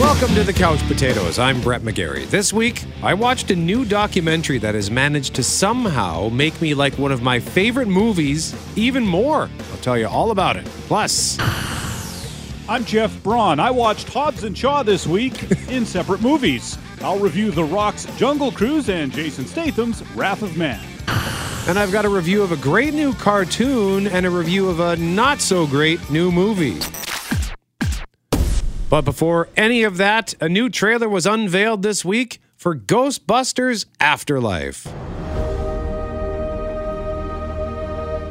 Welcome to the Couch Potatoes. I'm Brett McGarry. This week, I watched a new documentary that has managed to somehow make me like one of my favorite movies even more. I'll tell you all about it. Plus, I'm Jeff Braun. I watched Hobbs and Shaw this week in separate movies. I'll review The Rock's Jungle Cruise and Jason Statham's Wrath of Man. and I've got a review of a great new cartoon and a review of a not so great new movie. But before any of that, a new trailer was unveiled this week for Ghostbusters Afterlife.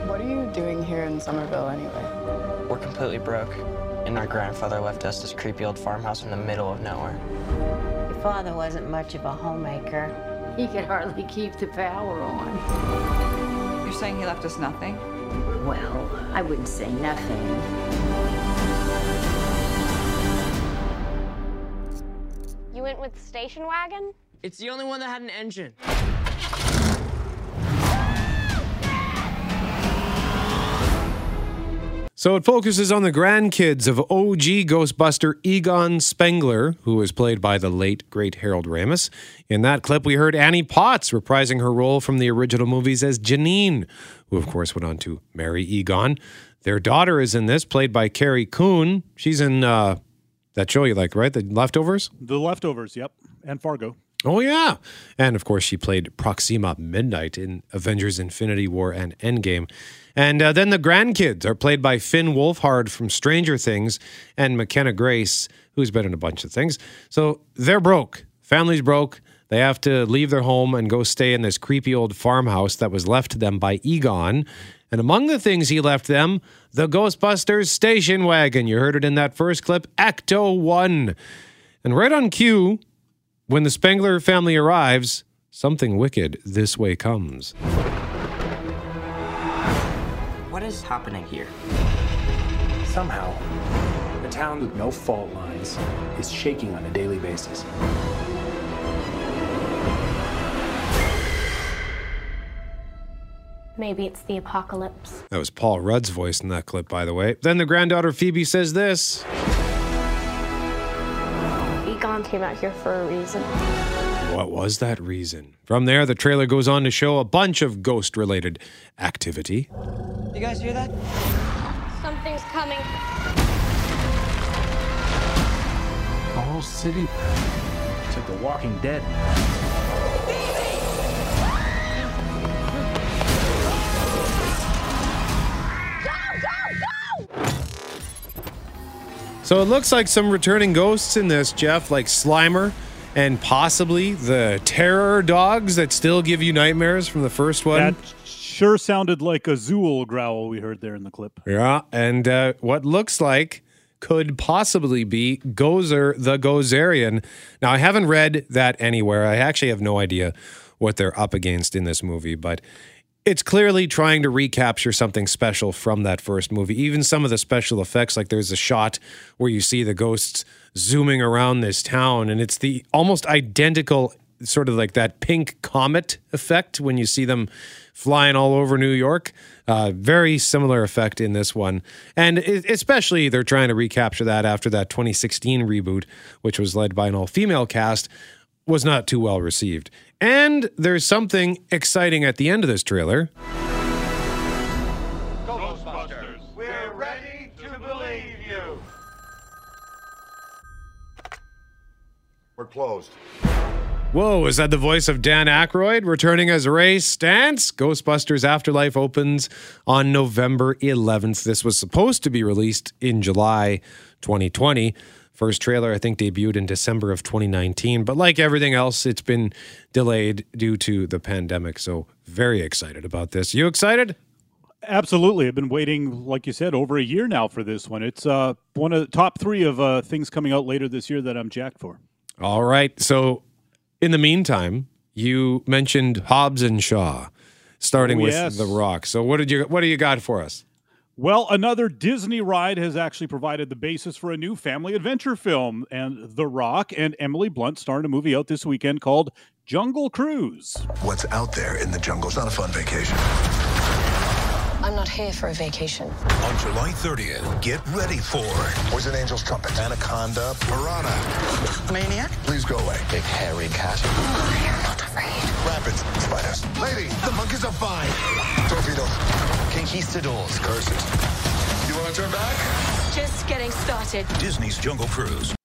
What are you doing here in Summerville anyway? We're completely broke, and our grandfather left us this creepy old farmhouse in the middle of nowhere. Your father wasn't much of a homemaker. He could hardly keep the power on. You're saying he left us nothing? Well, I wouldn't say nothing. You went with station wagon? It's the only one that had an engine. So it focuses on the grandkids of OG Ghostbuster Egon Spengler, who was played by the late, great Harold Ramis. In that clip, we heard Annie Potts reprising her role from the original movies as Janine, who, of course, went on to marry Egon. Their daughter is in this, played by Carrie Coon. She's in uh, that show you like, right? The Leftovers? The Leftovers, yep, and Fargo. Oh, yeah. And of course, she played Proxima Midnight in Avengers Infinity War and Endgame. And uh, then the grandkids are played by Finn Wolfhard from Stranger Things and McKenna Grace, who's been in a bunch of things. So they're broke. Family's broke. They have to leave their home and go stay in this creepy old farmhouse that was left to them by Egon. And among the things he left them, the Ghostbusters station wagon. You heard it in that first clip, Ecto 1. And right on cue, when the Spengler family arrives, something wicked this way comes. What is happening here? Somehow, the town with no fault lines is shaking on a daily basis. Maybe it's the apocalypse. That was Paul Rudd's voice in that clip, by the way. Then the granddaughter Phoebe says this Egon came out here for a reason. What was that reason? From there, the trailer goes on to show a bunch of ghost related activity. You guys hear that? Something's coming. The whole city. It's like The Walking Dead. So it looks like some returning ghosts in this, Jeff, like Slimer and possibly the terror dogs that still give you nightmares from the first one. That sure sounded like a Zuul growl we heard there in the clip. Yeah, and uh, what looks like could possibly be Gozer the Gozerian. Now, I haven't read that anywhere. I actually have no idea what they're up against in this movie, but it's clearly trying to recapture something special from that first movie. Even some of the special effects, like there's a shot where you see the ghosts zooming around this town, and it's the almost identical sort of like that pink comet effect when you see them flying all over New York. Uh, very similar effect in this one. And especially they're trying to recapture that after that 2016 reboot, which was led by an all female cast, was not too well received. And there's something exciting at the end of this trailer. Ghostbusters, we're ready to believe you. We're closed. Whoa, is that the voice of Dan Aykroyd returning as Ray Stantz? Ghostbusters Afterlife opens on November 11th. This was supposed to be released in July 2020. First trailer, I think, debuted in December of 2019. But like everything else, it's been delayed due to the pandemic. So, very excited about this. You excited? Absolutely. I've been waiting, like you said, over a year now for this one. It's uh, one of the top three of uh, things coming out later this year that I'm jacked for. All right. So, in the meantime, you mentioned Hobbs and Shaw, starting Oh, with. The Rock. So, what did you what do you got for us? Well, another Disney ride has actually provided the basis for a new family adventure film, and The Rock and Emily Blunt starring a movie out this weekend called Jungle Cruise. What's out there in the jungle's not a fun vacation. I'm not here for a vacation. On July 30th, get ready for Poison Angel's Trumpet, Anaconda, Piranha, Maniac? Please go away. Big hairy cat. Oh, you're not afraid. Rapids, spiders. Lady, the monkeys are fine. Torpedoes. Conquistadors. Curses. You want to turn back? Just getting started. Disney's Jungle Cruise.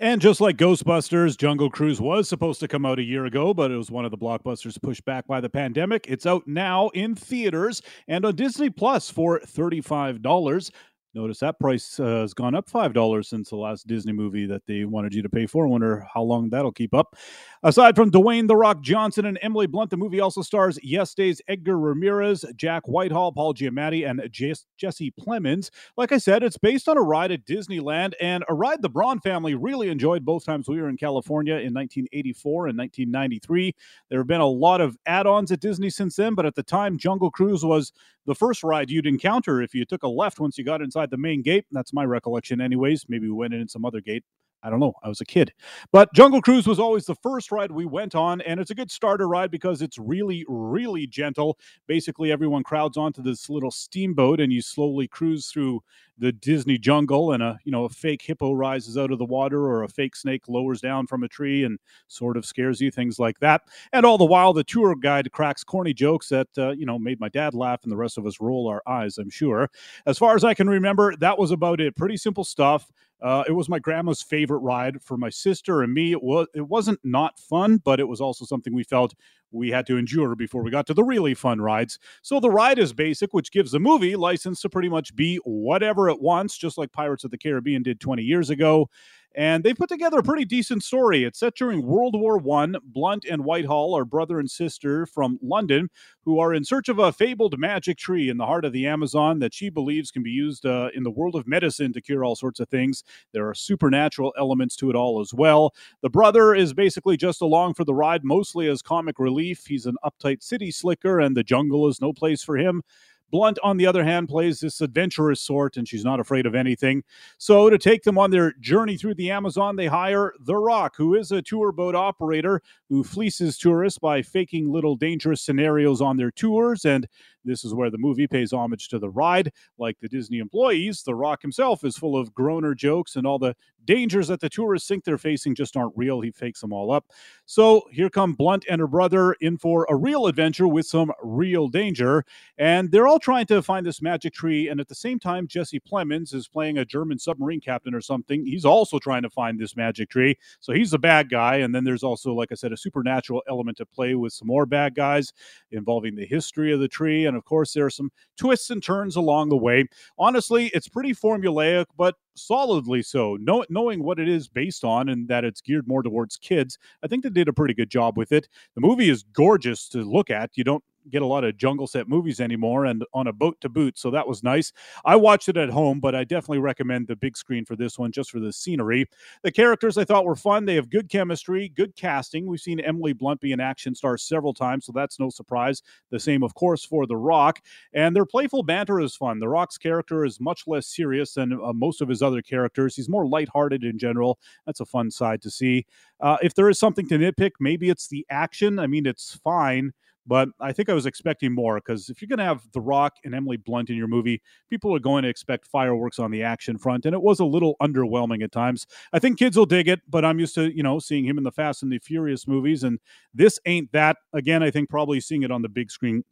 And just like Ghostbusters, Jungle Cruise was supposed to come out a year ago, but it was one of the blockbusters pushed back by the pandemic. It's out now in theaters and on Disney Plus for $35. Notice that price uh, has gone up $5 since the last Disney movie that they wanted you to pay for. I wonder how long that'll keep up. Aside from Dwayne The Rock Johnson and Emily Blunt, the movie also stars Yes Day's Edgar Ramirez, Jack Whitehall, Paul Giamatti, and Jess- Jesse Plemons. Like I said, it's based on a ride at Disneyland and a ride the Braun family really enjoyed both times we were in California in 1984 and 1993. There have been a lot of add ons at Disney since then, but at the time, Jungle Cruise was the first ride you'd encounter if you took a left once you got inside the main gate. That's my recollection, anyways. Maybe we went in some other gate. I don't know. I was a kid. But Jungle Cruise was always the first ride we went on, and it's a good starter ride because it's really, really gentle. Basically, everyone crowds onto this little steamboat, and you slowly cruise through the Disney jungle, and a you know a fake hippo rises out of the water, or a fake snake lowers down from a tree and sort of scares you, things like that. And all the while, the tour guide cracks corny jokes that uh, you know made my dad laugh, and the rest of us roll our eyes. I'm sure. As far as I can remember, that was about it. Pretty simple stuff. Uh, it was my grandma's favorite ride for my sister and me. It was it wasn't not fun, but it was also something we felt we had to endure before we got to the really fun rides. So the ride is basic, which gives the movie license to pretty much be whatever it wants, just like Pirates of the Caribbean did 20 years ago. And they put together a pretty decent story. It's set during World War One. Blunt and Whitehall are brother and sister from London who are in search of a fabled magic tree in the heart of the Amazon that she believes can be used uh, in the world of medicine to cure all sorts of things. There are supernatural elements to it all as well. The brother is basically just along for the ride, mostly as comic relief. He's an uptight city slicker, and the jungle is no place for him. Blunt, on the other hand, plays this adventurous sort, and she's not afraid of anything. So, to take them on their journey through the Amazon, they hire The Rock, who is a tour boat operator who fleeces tourists by faking little dangerous scenarios on their tours. And this is where the movie pays homage to the ride. Like the Disney employees, The Rock himself is full of groaner jokes, and all the dangers that the tourists think they're facing just aren't real. He fakes them all up. So here come Blunt and her brother in for a real adventure with some real danger. And they're all trying to find this magic tree. And at the same time, Jesse Plemons is playing a German submarine captain or something. He's also trying to find this magic tree. So he's the bad guy. And then there's also, like I said, a supernatural element to play with some more bad guys involving the history of the tree. And of course, there are some twists and turns along the way. Honestly, it's pretty formulaic, but solidly so. Know, knowing what it is based on and that it's geared more towards kids, I think they did a pretty good job with it. The movie is gorgeous to look at. You don't get a lot of jungle set movies anymore and on a boat to boot so that was nice. I watched it at home but i definitely recommend the big screen for this one just for the scenery. The characters i thought were fun they have good chemistry good casting. We've seen emily blunt be an action star several times so that's no surprise. The same of course for the rock and their playful banter is fun. The rock's character is much less serious than uh, most of his other characters. He's more lighthearted in general. That's a fun side to see. Uh, if there is something to nitpick maybe it's the action. I mean it's fine but I think I was expecting more because if you're going to have The Rock and Emily Blunt in your movie, people are going to expect fireworks on the action front, and it was a little underwhelming at times. I think kids will dig it, but I'm used to you know seeing him in the Fast and the Furious movies, and this ain't that. Again, I think probably seeing it on the big screen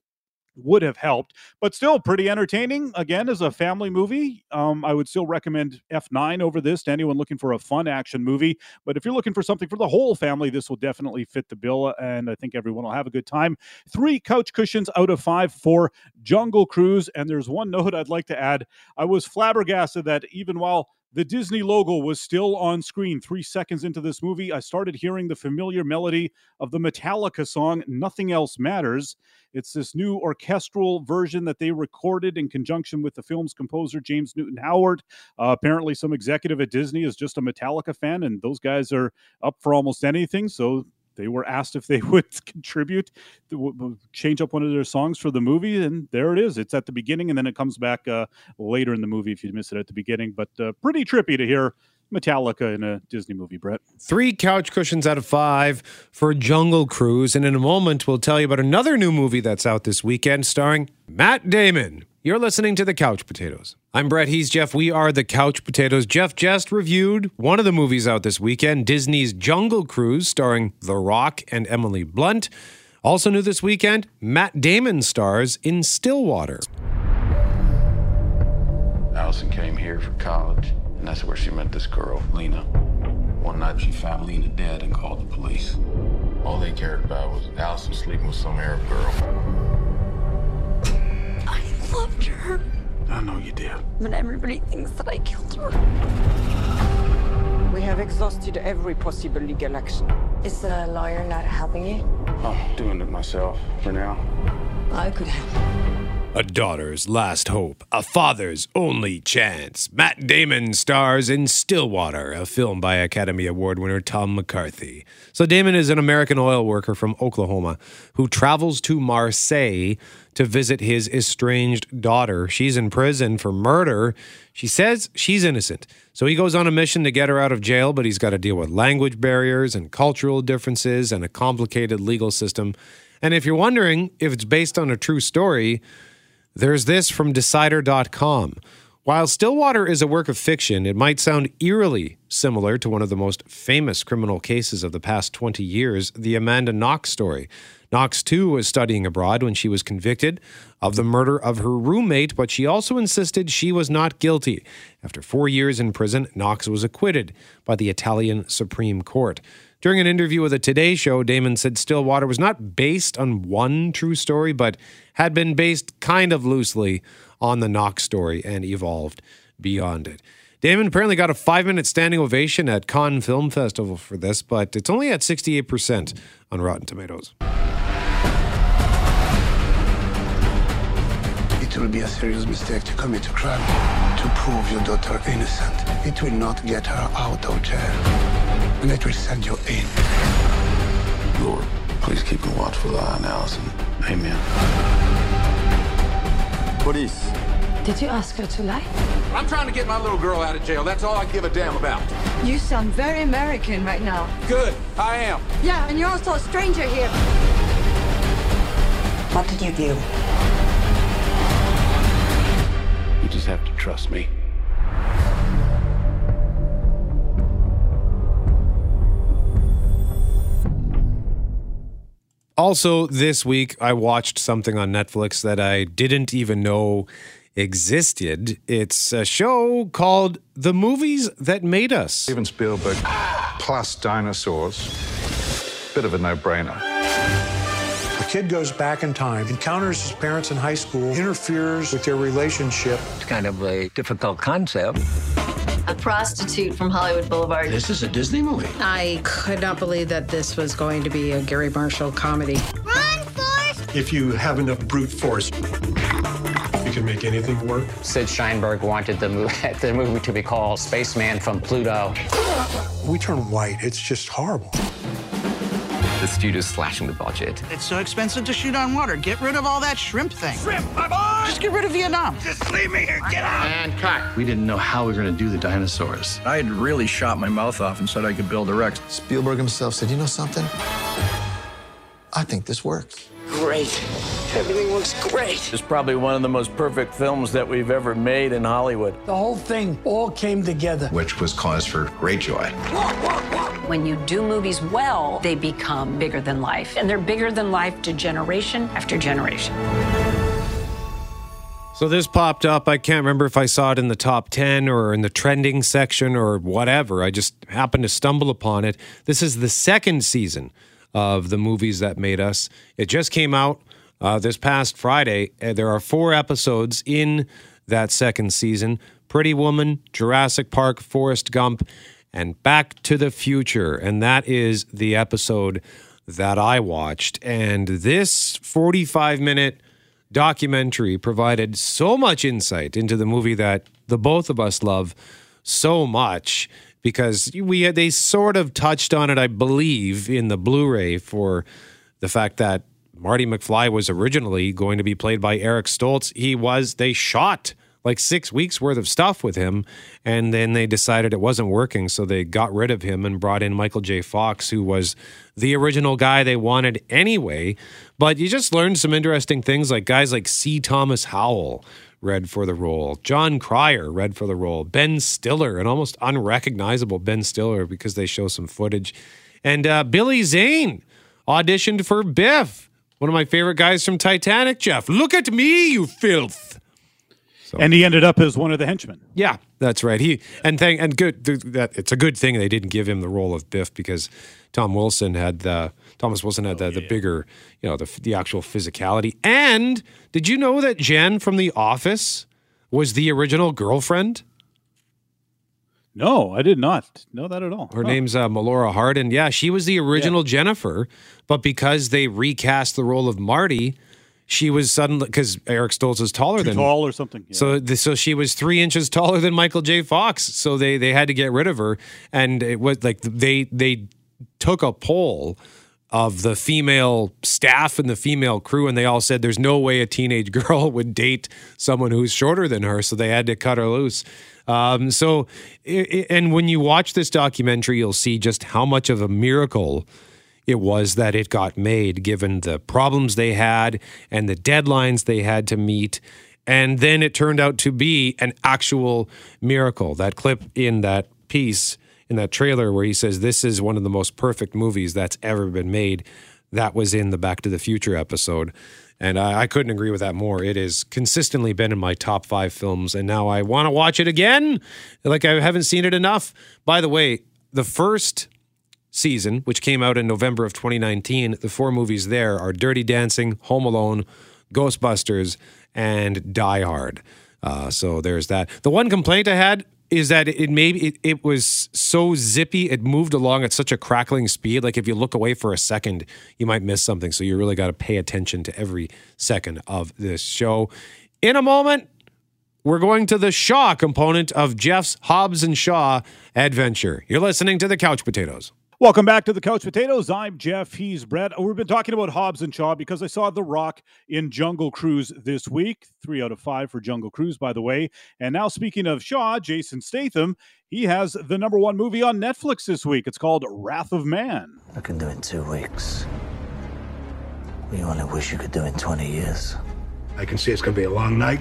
would have helped, but still pretty entertaining. Again, as a family movie, um, I would still recommend F9 over this to anyone looking for a fun action movie. But if you're looking for something for the whole family, this will definitely fit the bill, and I think everyone will have a good time. Three couch cushions out of five for Jungle Cruise. And there's one note I'd like to add I was flabbergasted that even while the Disney logo was still on screen three seconds into this movie. I started hearing the familiar melody of the Metallica song, Nothing Else Matters. It's this new orchestral version that they recorded in conjunction with the film's composer, James Newton Howard. Uh, apparently, some executive at Disney is just a Metallica fan, and those guys are up for almost anything. So they were asked if they would contribute, change up one of their songs for the movie, and there it is. It's at the beginning, and then it comes back uh, later in the movie if you miss it at the beginning. But uh, pretty trippy to hear Metallica in a Disney movie, Brett. Three couch cushions out of five for Jungle Cruise. And in a moment, we'll tell you about another new movie that's out this weekend starring Matt Damon. You're listening to The Couch Potatoes. I'm Brett. He's Jeff. We are The Couch Potatoes. Jeff just reviewed one of the movies out this weekend Disney's Jungle Cruise, starring The Rock and Emily Blunt. Also new this weekend, Matt Damon stars in Stillwater. Allison came here for college, and that's where she met this girl, Lena. One night she found Lena dead and called the police. All they cared about was Allison sleeping with some Arab girl. I loved her, I know you did. but everybody thinks that I killed her. We have exhausted every possible legal action. Is the lawyer not helping you? I'm doing it myself for now. I could help. A daughter's last hope, a father's only chance. Matt Damon stars in Stillwater, a film by Academy Award winner Tom McCarthy. So, Damon is an American oil worker from Oklahoma who travels to Marseille to visit his estranged daughter. She's in prison for murder. She says she's innocent. So, he goes on a mission to get her out of jail, but he's got to deal with language barriers and cultural differences and a complicated legal system. And if you're wondering if it's based on a true story, there's this from Decider.com. While Stillwater is a work of fiction, it might sound eerily similar to one of the most famous criminal cases of the past 20 years, the Amanda Knox story. Knox, too, was studying abroad when she was convicted of the murder of her roommate, but she also insisted she was not guilty. After four years in prison, Knox was acquitted by the Italian Supreme Court. During an interview with the Today Show, Damon said Stillwater was not based on one true story, but had been based kind of loosely on the Knox story and evolved beyond it. Damon apparently got a five minute standing ovation at Cannes Film Festival for this, but it's only at 68% on Rotten Tomatoes. It will be a serious mistake to commit a crime to prove your daughter innocent. It will not get her out of jail, and it will send you in. Lord, please keep a watchful eye on Allison. Amen. Police. Did you ask her to lie? I'm trying to get my little girl out of jail. That's all I give a damn about. You sound very American right now. Good. I am. Yeah, and you're also a stranger here. What did you do? You just have to trust me. Also, this week, I watched something on Netflix that I didn't even know existed. It's a show called The Movies That Made Us. Steven Spielberg plus dinosaurs. Bit of a no brainer. A kid goes back in time, encounters his parents in high school, interferes with their relationship. It's kind of a difficult concept. A prostitute from Hollywood Boulevard. This is a Disney movie. I could not believe that this was going to be a Garry Marshall comedy. Run, Forrest! If you have enough brute force, you can make anything work. Sid Sheinberg wanted the movie, the movie to be called Spaceman from Pluto. We turn white. It's just horrible. The studio's slashing the budget. It's so expensive to shoot on water. Get rid of all that shrimp thing. Shrimp, my boy! Just get rid of Vietnam. Just leave me here. Get out! And cut. We didn't know how we were going to do the dinosaurs. I had really shot my mouth off and said I could build a Rex. Spielberg himself said, you know something? I think this works. Great. Everything looks great. It's probably one of the most perfect films that we've ever made in Hollywood. The whole thing all came together. Which was cause for great joy. When you do movies well, they become bigger than life. And they're bigger than life to generation after generation. So this popped up. I can't remember if I saw it in the top 10 or in the trending section or whatever. I just happened to stumble upon it. This is the second season of the movies that made us. It just came out uh, this past Friday. Uh, there are four episodes in that second season Pretty Woman, Jurassic Park, Forrest Gump, and Back to the Future. And that is the episode that I watched. And this 45 minute documentary provided so much insight into the movie that the both of us love so much because we they sort of touched on it I believe in the Blu-ray for the fact that Marty McFly was originally going to be played by Eric Stoltz. He was they shot like six weeks worth of stuff with him. And then they decided it wasn't working. So they got rid of him and brought in Michael J. Fox, who was the original guy they wanted anyway. But you just learned some interesting things like guys like C. Thomas Howell read for the role, Jon Cryer read for the role, Ben Stiller, an almost unrecognizable Ben Stiller because they show some footage. And uh, Billy Zane auditioned for Biff, one of my favorite guys from Titanic, Jeff. Look at me, you filth. So. And he ended up as one of the henchmen. Yeah, that's right. He and thank and good that it's a good thing they didn't give him the role of Biff because Tom Wilson had the Thomas Wilson had the, oh, yeah. the bigger, you know, the the actual physicality. And did you know that Jen from The Office was the original girlfriend? No, I did not know that at all. Her oh. name's uh, Melora Hardin. Yeah, she was the original yeah. Jennifer, but because they recast the role of Marty, she was suddenly because Eric Stoltz is taller Too than tall or something. Yeah. So so she was three inches taller than Michael J. Fox. So they they had to get rid of her, and it was like they they took a poll of the female staff and the female crew, and they all said there's no way a teenage girl would date someone who's shorter than her. So they had to cut her loose. Um, so, and when you watch this documentary, you'll see just how much of a miracle it was that it got made, given the problems they had and the deadlines they had to meet. And then it turned out to be an actual miracle. That clip in that piece, in that trailer, where he says, This is one of the most perfect movies that's ever been made. That was in the Back to the Future episode. And I, I couldn't agree with that more. It has consistently been in my top five films. And now I want to watch it again. Like I haven't seen it enough. By the way, the first season, which came out in November of 2019, the four movies there are Dirty Dancing, Home Alone, Ghostbusters, and Die Hard. Uh, so there's that. The one complaint I had is that it maybe it, it was so zippy, it moved along at such a crackling speed. Like if you look away for a second, you might miss something. So you really got to pay attention to every second of this show. In a moment, we're going to the Shaw component of Jeff's Hobbs and Shaw adventure. You're listening to the Couch Potatoes. Welcome back to the Couch Potatoes. I'm Jeff. He's Brett. We've been talking about Hobbs and Shaw because I saw The Rock in Jungle Cruise this week. Three out of five for Jungle Cruise, by the way. And now, speaking of Shaw, Jason Statham, he has the number one movie on Netflix this week. It's called Wrath of Man. I can do it in two weeks. We only wish you could do it in 20 years. I can see it's going to be a long night.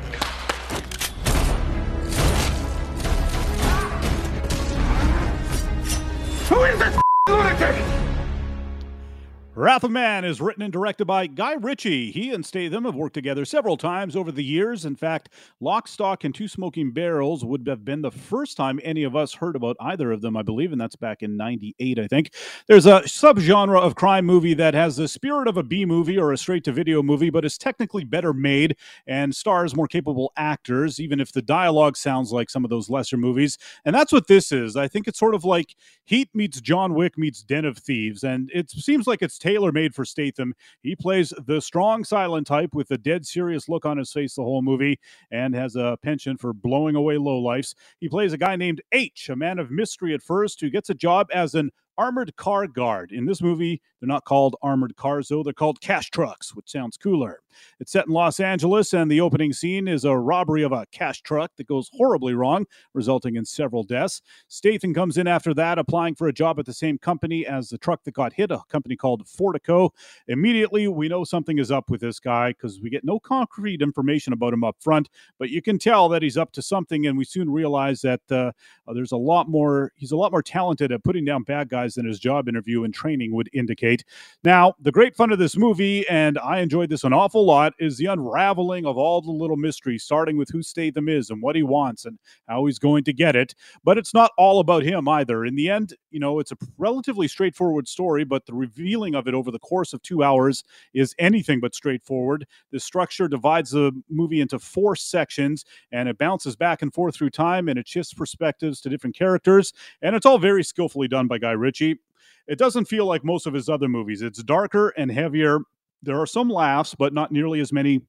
Who is this? Wrath of Man is written and directed by Guy Ritchie. He and Statham have worked together several times over the years. In fact, Lock, Stock, and Two Smoking Barrels would have been the first time any of us heard about either of them, I believe, and that's back in 98, I think. There's a subgenre of crime movie that has the spirit of a B movie or a straight to video movie, but is technically better made and stars more capable actors, even if the dialogue sounds like some of those lesser movies. And that's what this is. I think it's sort of like Heat meets John Wick meets Den of Thieves, and it seems like it's tailor made for Statham. He plays the strong silent type with a dead serious look on his face the whole movie and has a penchant for blowing away lowlifes. He plays a guy named H, a man of mystery at first, who gets a job as an armored car guard. In this movie, they're not called armored cars, though. They're called cash trucks, which sounds cooler. It's set in Los Angeles, and the opening scene is a robbery of a cash truck that goes horribly wrong, resulting in several deaths. Statham comes in after that, applying for a job at the same company as the truck that got hit, a company called Fortico. Immediately, we know something is up with this guy because we get no concrete information about him up front, but you can tell that he's up to something, and we soon realize that uh, there's a lot more, he's a lot more talented at putting down bad guys than his job interview and training would indicate. Now, the great fun of this movie, and I enjoyed this an awful lot, is the unraveling of all the little mysteries, starting with who Statham is and what he wants and how he's going to get it. But it's not all about him either. In the end, you know, it's a relatively straightforward story, but the revealing of it over the course of two hours is anything but straightforward. The structure divides the movie into four sections and it bounces back and forth through time and it shifts perspectives to different characters. And it's all very skillfully done by Guy Ritchie. It doesn't feel like most of his other movies. It's darker and heavier. There are some laughs, but not nearly as many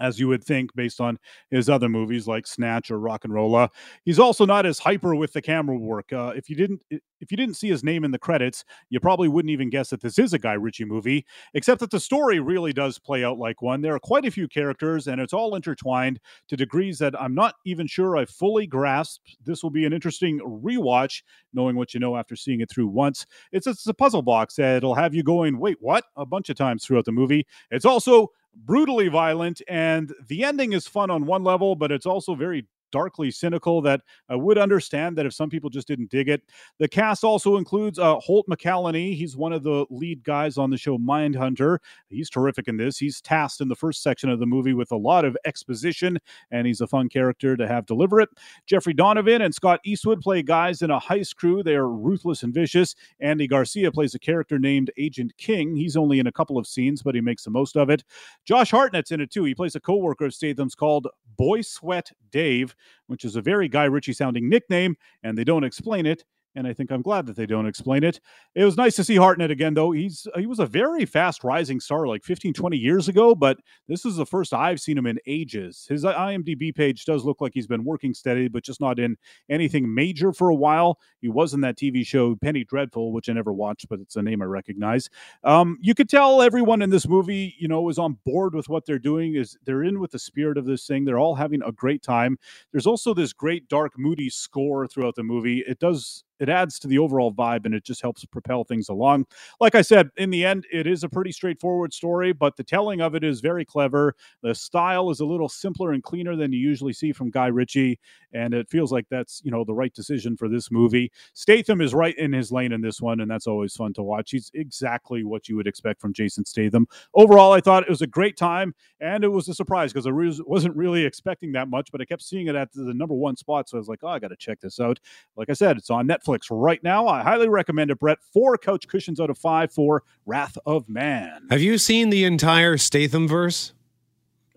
as you would think based on his other movies like Snatch or RocknRolla. He's also not as hyper with the camera work. Uh, if you didn't if you didn't see his name in the credits, you probably wouldn't even guess that this is a Guy Ritchie movie, except that the story really does play out like one. There are quite a few characters and it's all intertwined to degrees that I'm not even sure I fully grasped. This will be an interesting rewatch knowing what you know after seeing it through once. It's it's a puzzle box that'll have you going, "Wait, what?" a bunch of times throughout the movie. It's also brutally violent and the ending is fun on one level but it's also very darkly cynical that I would understand that if some people just didn't dig it. The cast also includes uh, Holt McCallany. He's one of the lead guys on the show Mindhunter. He's terrific in this. He's tasked in the first section of the movie with a lot of exposition, and he's a fun character to have deliver it. Jeffrey Donovan and Scott Eastwood play guys in a heist crew. They are ruthless and vicious. Andy Garcia plays a character named Agent King. He's only in a couple of scenes, but he makes the most of it. Josh Hartnett's in it too. He plays a co-worker of Statham's called Boy Sweat Dave which is a very Guy Ritchie sounding nickname, and they don't explain it. And I think I'm glad that they don't explain it. It was nice to see Hartnett again, though. He's he was a very fast rising star like 15, 20 years ago, but this is the first I've seen him in ages. His IMDb page does look like he's been working steady, but just not in anything major for a while. He was in that TV show Penny Dreadful, which I never watched, but it's a name I recognize. Um, you could tell everyone in this movie, you know, is on board with what they're doing. Is they're in with the spirit of this thing. They're all having a great time. There's also this great dark, moody score throughout the movie. It does it adds to the overall vibe and it just helps propel things along. Like I said, in the end, it is a pretty straightforward story, but the telling of it is very clever. The style is a little simpler and cleaner than you usually see from Guy Ritchie, and it feels like that's you know the right decision for this movie. Statham is right in his lane in this one, and that's always fun to watch. He's exactly what you would expect from Jason Statham. Overall, I thought it was a great time, and it was a surprise because I re- wasn't really expecting that much, but I kept seeing it at the number one spot, so I was like, oh, I got to check this out. Like I said, it's on Netflix. Netflix right now. I highly recommend it, Brett. Four couch cushions out of five for Wrath of Man. Have you seen the entire Statham verse?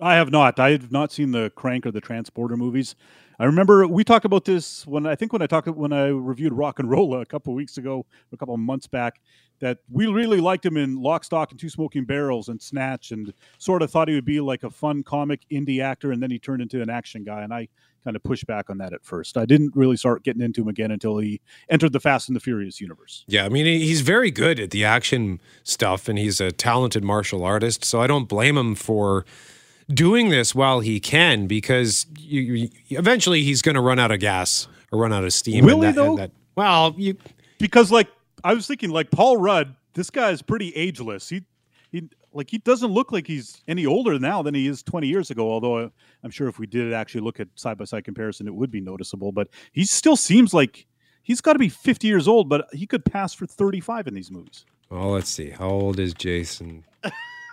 I have not. I have not seen the Crank or the Transporter movies. I remember we talked about this when I think when I talked when I reviewed RocknRolla couple weeks ago, a couple months back, that we really liked him in Lock, Stock, and Two Smoking Barrels and Snatch, and sort of thought he would be like a fun comic indie actor, and then he turned into an action guy, and I kind of pushed back on that at first. I didn't really start getting into him again until he entered the Fast and the Furious universe. Yeah, I mean he's very good at the action stuff, and he's a talented martial artist, so I don't blame him for doing this while he can because you, you, eventually he's going to run out of gas or run out of steam. Will that, though? that- well, you because like I was thinking, like Paul Rudd, this guy is pretty ageless. He he like he doesn't look like he's any older now than he is 20 years ago. Although I'm sure if we did actually look at side by side comparison, it would be noticeable. But he still seems like he's got to be 50 years old, but he could pass for 35 in these movies. Well, let's see. How old is Jason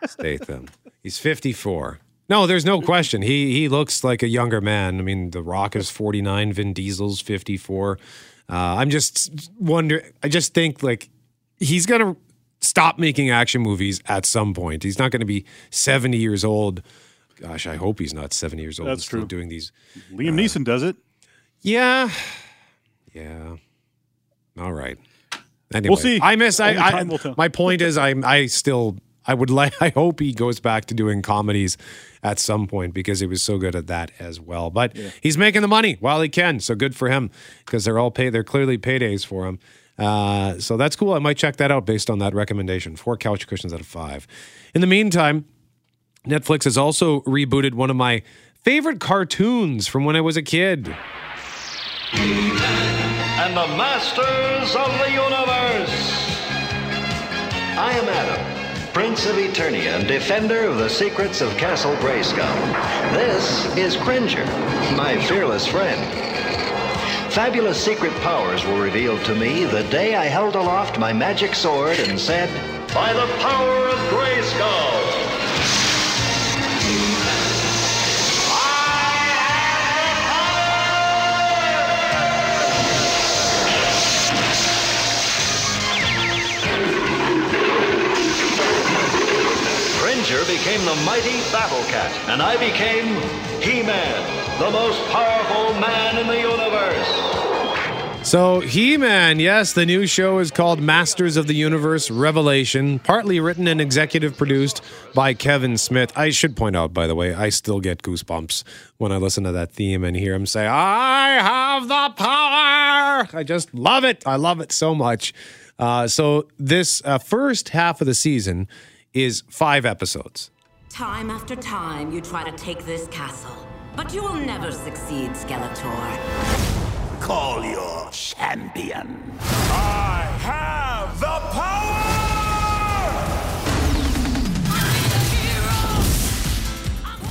Statham? He's 54. No, there's no question. He he looks like a younger man. I mean, The Rock is 49, Vin Diesel's 54. Uh, I'm just wonder. I just think like he's gonna stop making action movies at some point. He's not going to be 70 years old. Gosh, I hope he's not 70 years old. That's true. Doing these. Liam Neeson does it. Yeah. Yeah. All right. Anyway, we'll see. I miss. I, I time will tell. my point is, I I still I would like. I hope he goes back to doing comedies at some point because he was so good at that as well. But he's making the money while he can, so good for him because they're all pay. They're clearly paydays for him. Uh, so that's cool. I might check that out based on that recommendation. Four couch cushions out of five. In the meantime, Netflix has also rebooted one of my favorite cartoons from when I was a kid. and the masters of the universe. I am Adam, Prince of Eternia and defender of the secrets of Castle Grayskull. This is Cringer, my fearless friend. Fabulous secret powers were revealed to me the day I held aloft my magic sword and said, By the power of Grayskull! Cringer became the mighty Battle Cat, and I became He Man, the most powerful man in the universe. So, He Man, yes, the new show is called Masters of the Universe Revelation, partly written and executive produced by Kevin Smith. I should point out, by the way, I still get goosebumps when I listen to that theme and hear him say, I have the power. I just love it. I love it so much. Uh, so, this uh, first half of the season is five episodes. Time after time, you try to take this castle, but you will never succeed, Skeletor. Call your champion. I have the power!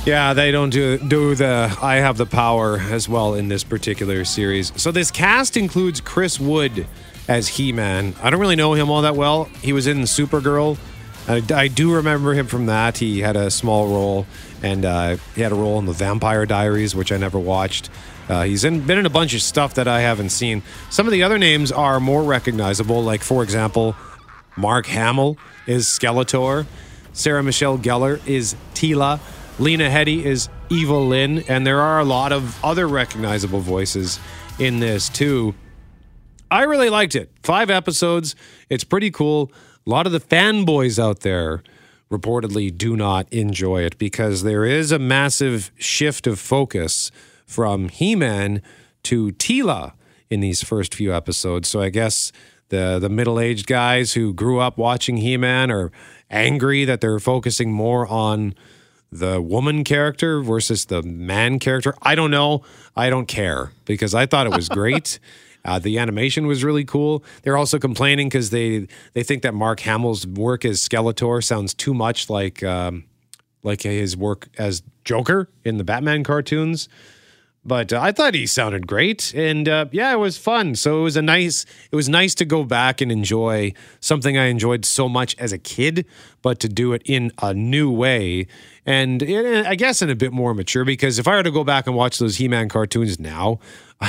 Yeah, they don't do do the I have the power as well in this particular series. So this cast includes Chris Wood as He-Man. I don't really know him all that well. He was in Supergirl. I, I do remember him from that. He had a small role, and uh, he had a role in the Vampire Diaries, which I never watched. Uh, he's in, been in a bunch of stuff that I haven't seen. Some of the other names are more recognizable, like, for example, Mark Hamill is Skeletor, Sarah Michelle Gellar is Teela, Lena Headey is Evil Lynn, and there are a lot of other recognizable voices in this, too. I really liked it. Five episodes. It's pretty cool. A lot of the fanboys out there reportedly do not enjoy it because there is a massive shift of focus from He Man to Teela in these first few episodes. So I guess the the middle aged guys who grew up watching He Man are angry that they're focusing more on the woman character versus the man character. I don't know. I don't care because I thought it was great. Uh, the animation was really cool. They're also complaining because they they think that Mark Hamill's work as Skeletor sounds too much like um, like his work as Joker in the Batman cartoons. But uh, I thought he sounded great, and uh, yeah, it was fun. So it was a nice. It was nice to go back and enjoy something I enjoyed so much as a kid, but to do it in a new way, and I guess in a bit more mature. Because if I were to go back and watch those He-Man cartoons now,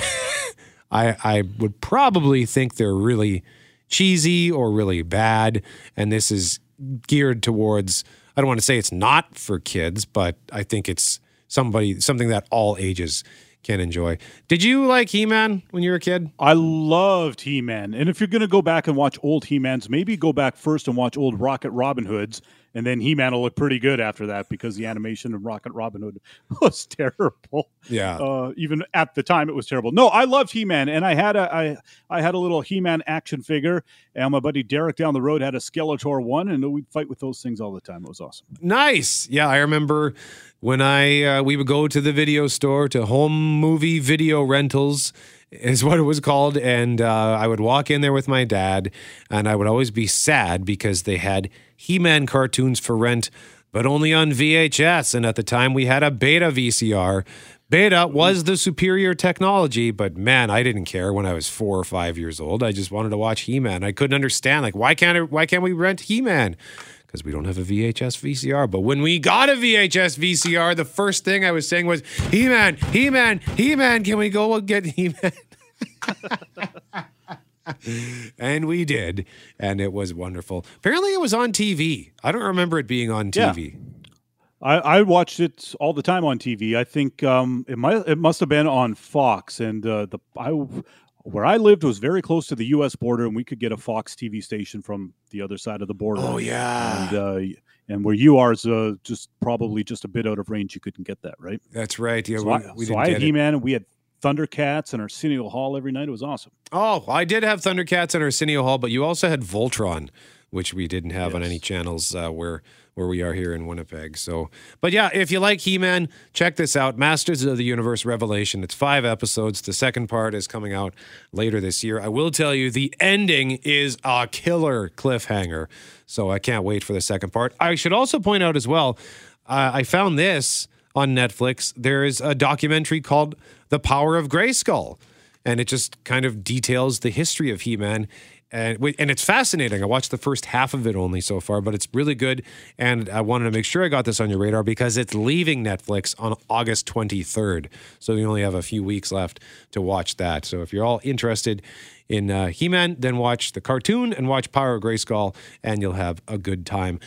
I I would probably think they're really cheesy or really bad, and this is geared towards. I don't want to say it's not for kids, but I think it's somebody something that all ages can enjoy. Did you like He Man when you were a kid? I loved He Man. And if you're going to go back and watch old He Mans, maybe go back first and watch old Rocket Robin Hoods. And then He Man will look pretty good after that because the animation of Rocket Robin Hood was terrible. Yeah, uh, even at the time it was terrible. No, I loved He Man, and I had a I I had a little He Man action figure, and my buddy Derek down the road had a Skeletor one, and we'd fight with those things all the time. It was awesome. Nice. Yeah, I remember when I uh, we would go to the video store to home movie video rentals is what it was called and uh, i would walk in there with my dad and i would always be sad because they had he-man cartoons for rent but only on vhs and at the time we had a beta vcr beta was the superior technology but man i didn't care when i was four or five years old. I just wanted to watch he-man. I couldn't understand like why can't it, why can't we rent he-man because we don't have a VHS VCR. But when we got a VHS VCR, the first thing I was saying was, He Man, He Man, He Man, can we go get He Man? and we did. And it was wonderful. Apparently, it was on TV. I don't remember it being on TV. Yeah. I, I, watched it all the time on TV. I think um, it might it must have been on Fox, and uh, the I where I lived was very close to the U.S. border, and we could get a Fox TV station from the other side of the border. Oh yeah, and, uh, and where you are is uh, just probably just a bit out of range. You couldn't get that, right? That's right. Yeah, so we, I, we so I had He Man, and we had Thundercats in Arsenio Hall every night. It was awesome. Oh, I did have Thundercats in Arsenio Hall, but you also had Voltron, which we didn't have yes. on any channels uh, where where we are here in Winnipeg. So, but yeah, if you like He Man, check this out Masters of the Universe Revelation. It's five episodes. The second part is coming out later this year. I will tell you, the ending is a killer cliffhanger. So I can't wait for the second part. I should also point out as well, uh, I found this on Netflix. There is a documentary called The Power of Grayskull. And it just kind of details the history of He Man and and it's fascinating. I watched the first half of it only so far, but it's really good. And I wanted to make sure I got this on your radar because it's leaving Netflix on August 23rd, so you only have a few weeks left to watch that. So if you're all interested in uh, He-Man, then watch the cartoon and watch Power of Grayskull, and you'll have a good time.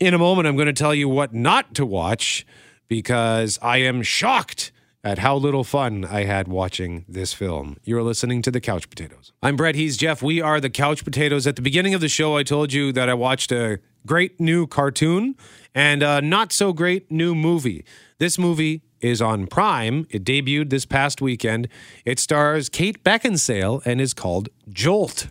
In a moment, I'm going to tell you what not to watch because I am shocked at how little fun I had watching this film. You're listening to The Couch Potatoes. I'm Brett. He's Jeff. We are The Couch Potatoes. At the beginning of the show, I told you that I watched a great new cartoon and a not so great new movie. This movie is on Prime. It debuted this past weekend. It stars Kate Beckinsale and is called Jolt.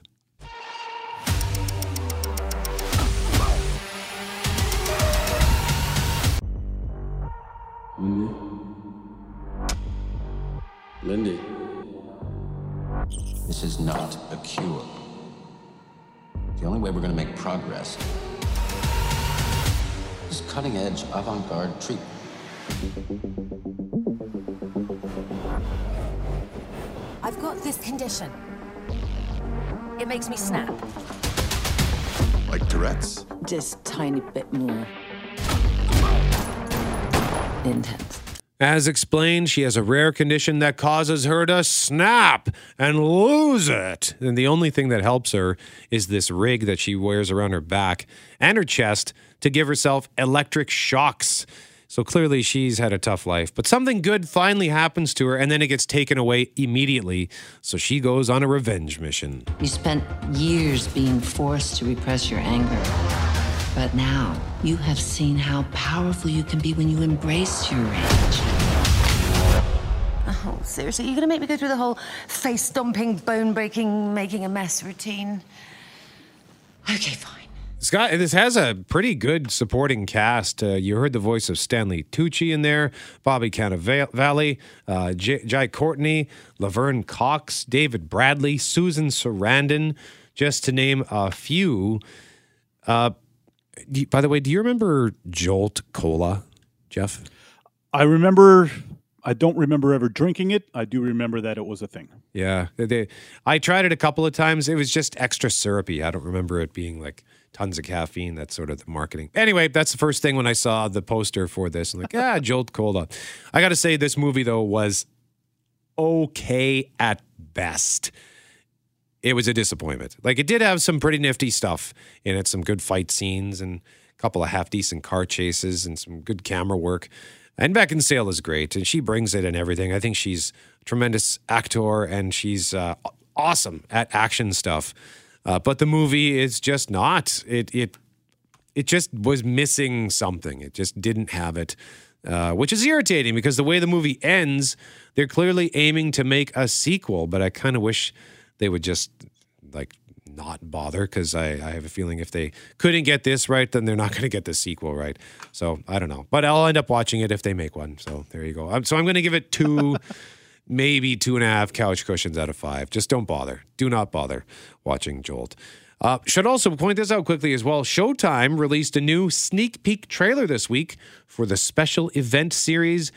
Lindy. This is not a cure. The only way we're going to make progress is cutting edge avant garde treatment. I've got this condition. It makes me snap. Like Tourette's? Just tiny bit more intense. As explained, she has a rare condition that causes her to snap and lose it. And the only thing that helps her is this rig that she wears around her back and her chest to give herself electric shocks. So clearly, she's had a tough life. But something good finally happens to her, and then it gets taken away immediately. So she goes on a revenge mission. You spent years being forced to repress your anger. But now, you have seen how powerful you can be when you embrace your rage. Oh, seriously? You're gonna make me go through the whole face stomping, bone breaking, making a mess routine? Okay, fine. Scott, this has a pretty good supporting cast. Uh, you heard the voice of Stanley Tucci in there, Bobby Cannavale, uh, J- Jai Courtney, Laverne Cox, David Bradley, Susan Sarandon, just to name a few. Uh, do you- by the way, do you remember Jolt Cola, Jeff? I remember. I don't remember ever drinking it. I do remember that it was a thing. Yeah, they, they- I tried it a couple of times. It was just extra syrupy. I don't remember it being like tons of caffeine. That's sort of the marketing. Anyway, that's the first thing when I saw the poster for this. I'm like, ah, Jolt Cola. I got to say, this movie though was okay at best. It was a disappointment. Like it did have some pretty nifty stuff in it, some good fight scenes and a couple of half decent car chases and some good camera work. And Beckinsale is great, and she brings it and everything. I think she's a tremendous actor, and she's uh, awesome at action stuff. Uh, but the movie is just not. It it it just was missing something. It just didn't have it, uh, which is irritating because the way the movie ends, they're clearly aiming to make a sequel. But I kind of wish they would just like not bother because I, I have a feeling if they couldn't get this right, then they're not going to get the sequel right. So I don't know, but I'll end up watching it if they make one. So there you go. Um, so I'm going to give it two, maybe two and a half couch cushions out of five. Just don't bother. Do not bother watching Jolt. Uh, should also point this out quickly as well. Showtime released a new sneak peek trailer this week for the special event series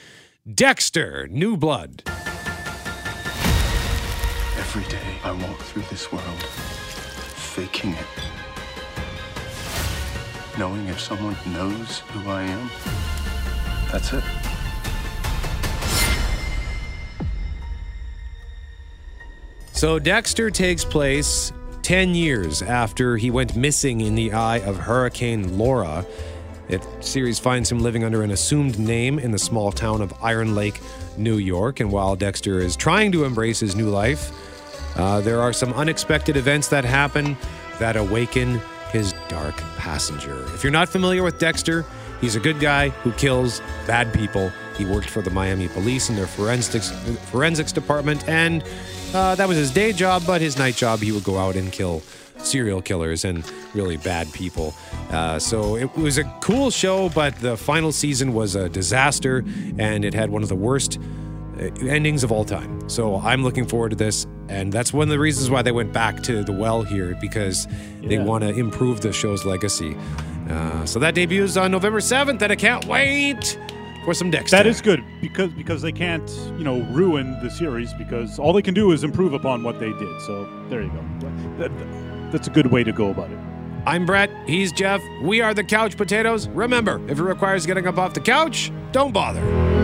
Dexter New Blood. Every day I walk through this world, faking it. Knowing if someone knows who I am, that's it. So Dexter takes place 10 years after he went missing in the eye of Hurricane Laura. It series finds him living under an assumed name in the small town of Iron Lake, New York. And while Dexter is trying to embrace his new life, uh, there are some unexpected events that happen that awaken his dark passenger. If you're not familiar with Dexter, he's a good guy who kills bad people. He worked for the Miami police in their forensics forensics department, and uh, that was his day job. But his night job, he would go out and kill serial killers and really bad people. Uh, so it was a cool show, but the final season was a disaster, and it had one of the worst endings of all time. So I'm looking forward to this, and that's one of the reasons why they went back to the well here because they want to improve the show's legacy. Uh, so that debuts on November 7th, and I can't wait for some Dexter. That is good because because they can't you know ruin the series because all they can do is improve upon what they did. So there you go. That, that's a good way to go about it. I'm Brett. He's Jeff. We are the Couch Potatoes. Remember, if it requires getting up off the couch, don't bother.